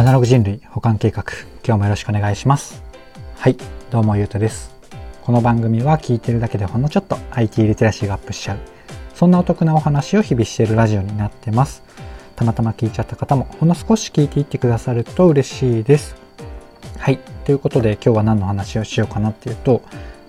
アナログ人類保管計画今日もよろしくお願いします。はいどうもゆうとです。この番組は聞いてるだけでほんのちょっと IT リテラシーがアップしちゃうそんなお得なお話を日々しているラジオになってます。たまたま聞いちゃった方もほんの少し聞いていってくださると嬉しいです。はいということで今日は何の話をしようかなっていうと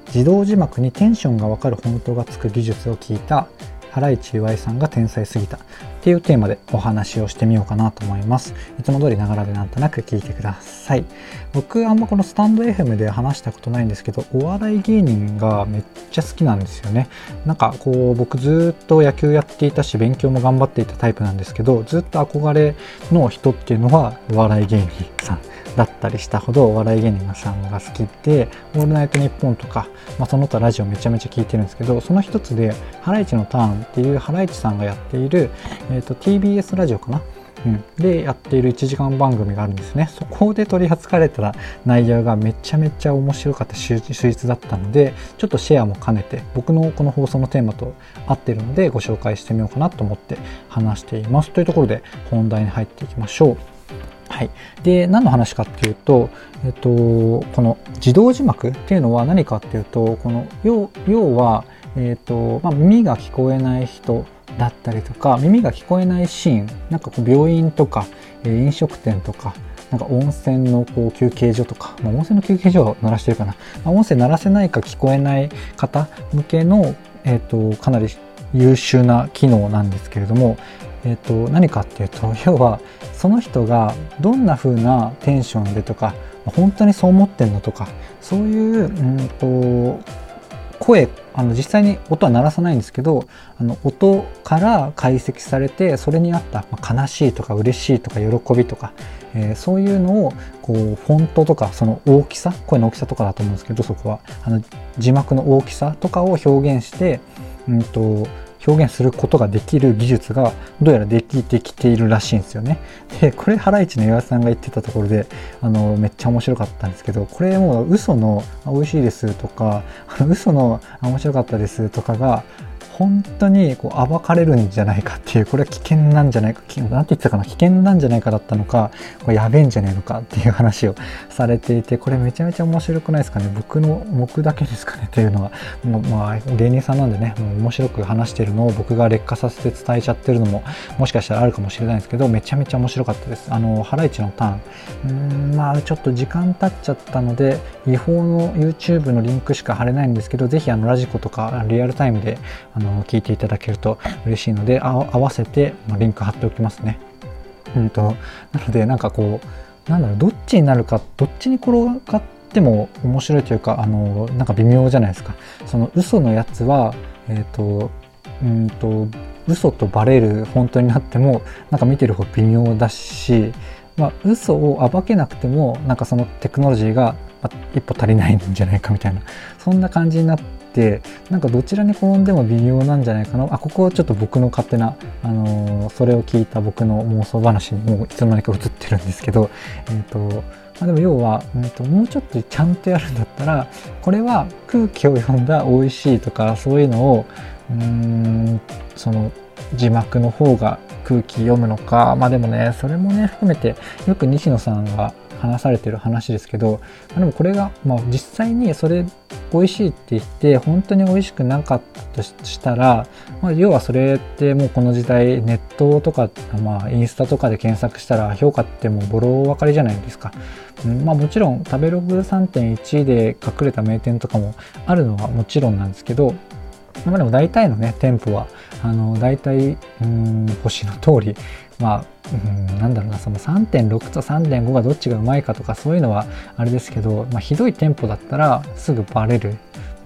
自動字幕にテンションがわかるフォントがつく技術を聞いたハライチ岩井さんが天才すぎた。っていうテーマでお話をしてみようかなと思います。いつも通りながらでなんとなく聞いてください。僕あんまこのスタンド FM で話したことないんですけど、お笑い芸人がめっちゃ好きなんですよね。なんかこう僕ずっと野球やっていたし勉強も頑張っていたタイプなんですけど、ずっと憧れの人っていうのはお笑い芸人さんだったりしたほどお笑い芸人さんが好きで「オールナイトニッポン」とか、まあ、その他ラジオめちゃめちゃ聞いてるんですけどその一つで「ハライチのターン」っていうハライチさんがやっている、えーと、TBS ラジオかな？うん、でやっている1時間番組があるんですね。そこで取り扱われた内容がめちゃめちゃ面白かった秀逸だったのでちょっとシェアも兼ねて僕のこの放送のテーマと合ってるのでご紹介してみようかなと思って話しています。というところで本題に入っていきましょう。はい、で何の話かっていうと、えっと、この自動字幕っていうのは何かっていうとこの要要は、えっとまあ、耳が聞こえない人だったりとか耳が聞こえないシーンなんかこう病院とか、えー、飲食店とかなんか温泉のこう休憩所とか、まあ、温泉の休憩所は鳴らしてるかな、まあ、音声鳴らせないか聞こえない方向けの、えーとかなり優秀な機能なんですけれども、えー、と何かっていうと 要はその人がどんな風なテンションでとか本当にそう思ってんのとかそういう、うんと、声あの実際に音は鳴らさないんですけどあの音から解析されてそれに合った、まあ、悲しいとか嬉しいとか喜びとか、えー、そういうのをこうフォントとかその大きさ声の大きさとかだと思うんですけどそこは。あの字幕の大きさとかを表現して、うんと表現することができる技術がどうやらできてきているらしいんですよね。で、これハライチの岩井さんが言ってたところで、あの、めっちゃ面白かったんですけど、これもう嘘の美味しいですとか、嘘の面白かったですとかが、本当にこう暴かれるんじゃないかっていうこれは危険なんじゃないか何て言ってたかな危険なんじゃないかだったのかこれやべえんじゃねえのかっていう話をされていてこれめちゃめちゃ面白くないですかね僕の僕だけですかねっていうのはもうまあ芸人さんなんでねもう面白く話してるのを僕が劣化させて伝えちゃってるのももしかしたらあるかもしれないんですけどめちゃめちゃ面白かったです。あのハライチのターン。うんまあちょっと時間経っちゃったので違法の YouTube のリンクしか貼れないんですけどぜひあのラジコとかリアルタイムであの聞いていただけると嬉しいので合わせてリンク貼っておきますね。うんとなのでなんかこうなんだろうどっちになるかどっちに転がっても面白いというかあのなんか微妙じゃないですか。その嘘のやつはえっ、ー、とうんと嘘とバレる本当になってもなんか見てる方微妙だし、まあ、嘘を暴けなくてもなんかそのテクノロジーが一歩足りないんじゃないかみたいなそんな感じになってなんかどちらに転んでも微妙なんじゃないかな。あここはちょっと僕の勝手な、あのー、それを聞いた僕の妄想話にもういつの間にか映ってるんですけど、えーとまあ、でも要は、うんと、もうちょっとちゃんとやるんだったらこれは空気を読んだ美味しいとかそういうのをうんその字幕の方が空気読むのか。まあでもねそれもね含めてよく西野さんが話されてる話ですけど、でもこれが、まあ、実際にそれ美味しいって言って本当に美味しくなかったとしたら、まあ、要はそれってもうこの時代ネットとか、まあ、インスタとかで検索したら評価ってもうボロ分かりじゃないですか。うんまあ、もちろん食べログ3.1で隠れた名店とかもあるのはもちろんなんですけどまあでも大体のね店舗はあの大体うん星の通りまあうんなんだろうなその3.6と3.5がどっちがうまいかとかそういうのはあれですけど、まあ、ひどい店舗だったらすぐバレる、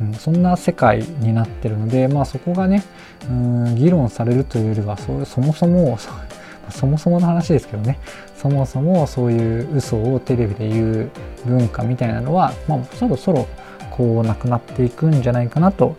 うん、そんな世界になってるので、まあ、そこがねうん議論されるというよりはそそもそも そもそもの話ですけどね。そもそもそういう嘘をテレビで言う文化みたいなのは、まあ、そろそろこうなくなっていくんじゃないかなと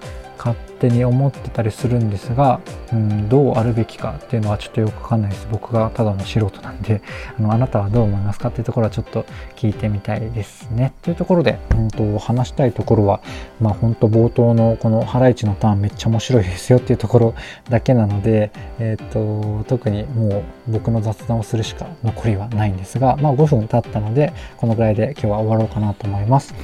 手に思ってたりするんですが、うん、どうあるべきかっていうのはちょっとよくわかんないです。僕がただの素人なんであのあなたはどう思いますかっていうところはちょっと聞いてみたいですね。というところで、うんと、話したいところはまあ本当冒頭のこのハライチのターンめっちゃ面白いですよっていうところだけなので、えっ、ー、と特にもう僕の雑談をするしか残りはないんですがまあ5分経ったのでこのぐらいで今日は終わろうかなと思います。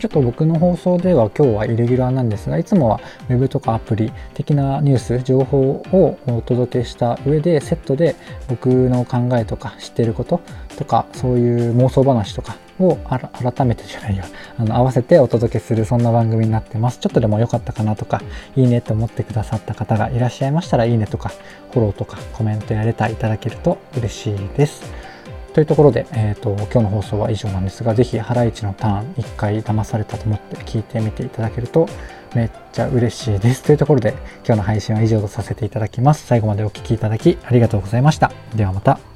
ちょっと僕の放送では今日はイレギュラーなんですが、いつもは Web とかアプリ的なニュース、情報をお届けした上で、セットで僕の考えとか知ってることとか、そういう妄想話とかを改めてじゃないよ、あの合わせてお届けするそんな番組になってます。ちょっとでも良かったかなとか、いいねと思ってくださった方がいらっしゃいましたら、いいねとか、フォローとかコメントやレターいただけると嬉しいです。というところで、えーと、今日の放送は以上なんですが、是非ハライチのターン1回騙されたと思って聞いてみていただけるとめっちゃ嬉しいです。というところで今日の配信は以上とさせていただきます。最後までお聴きいただきありがとうございました。ではまた。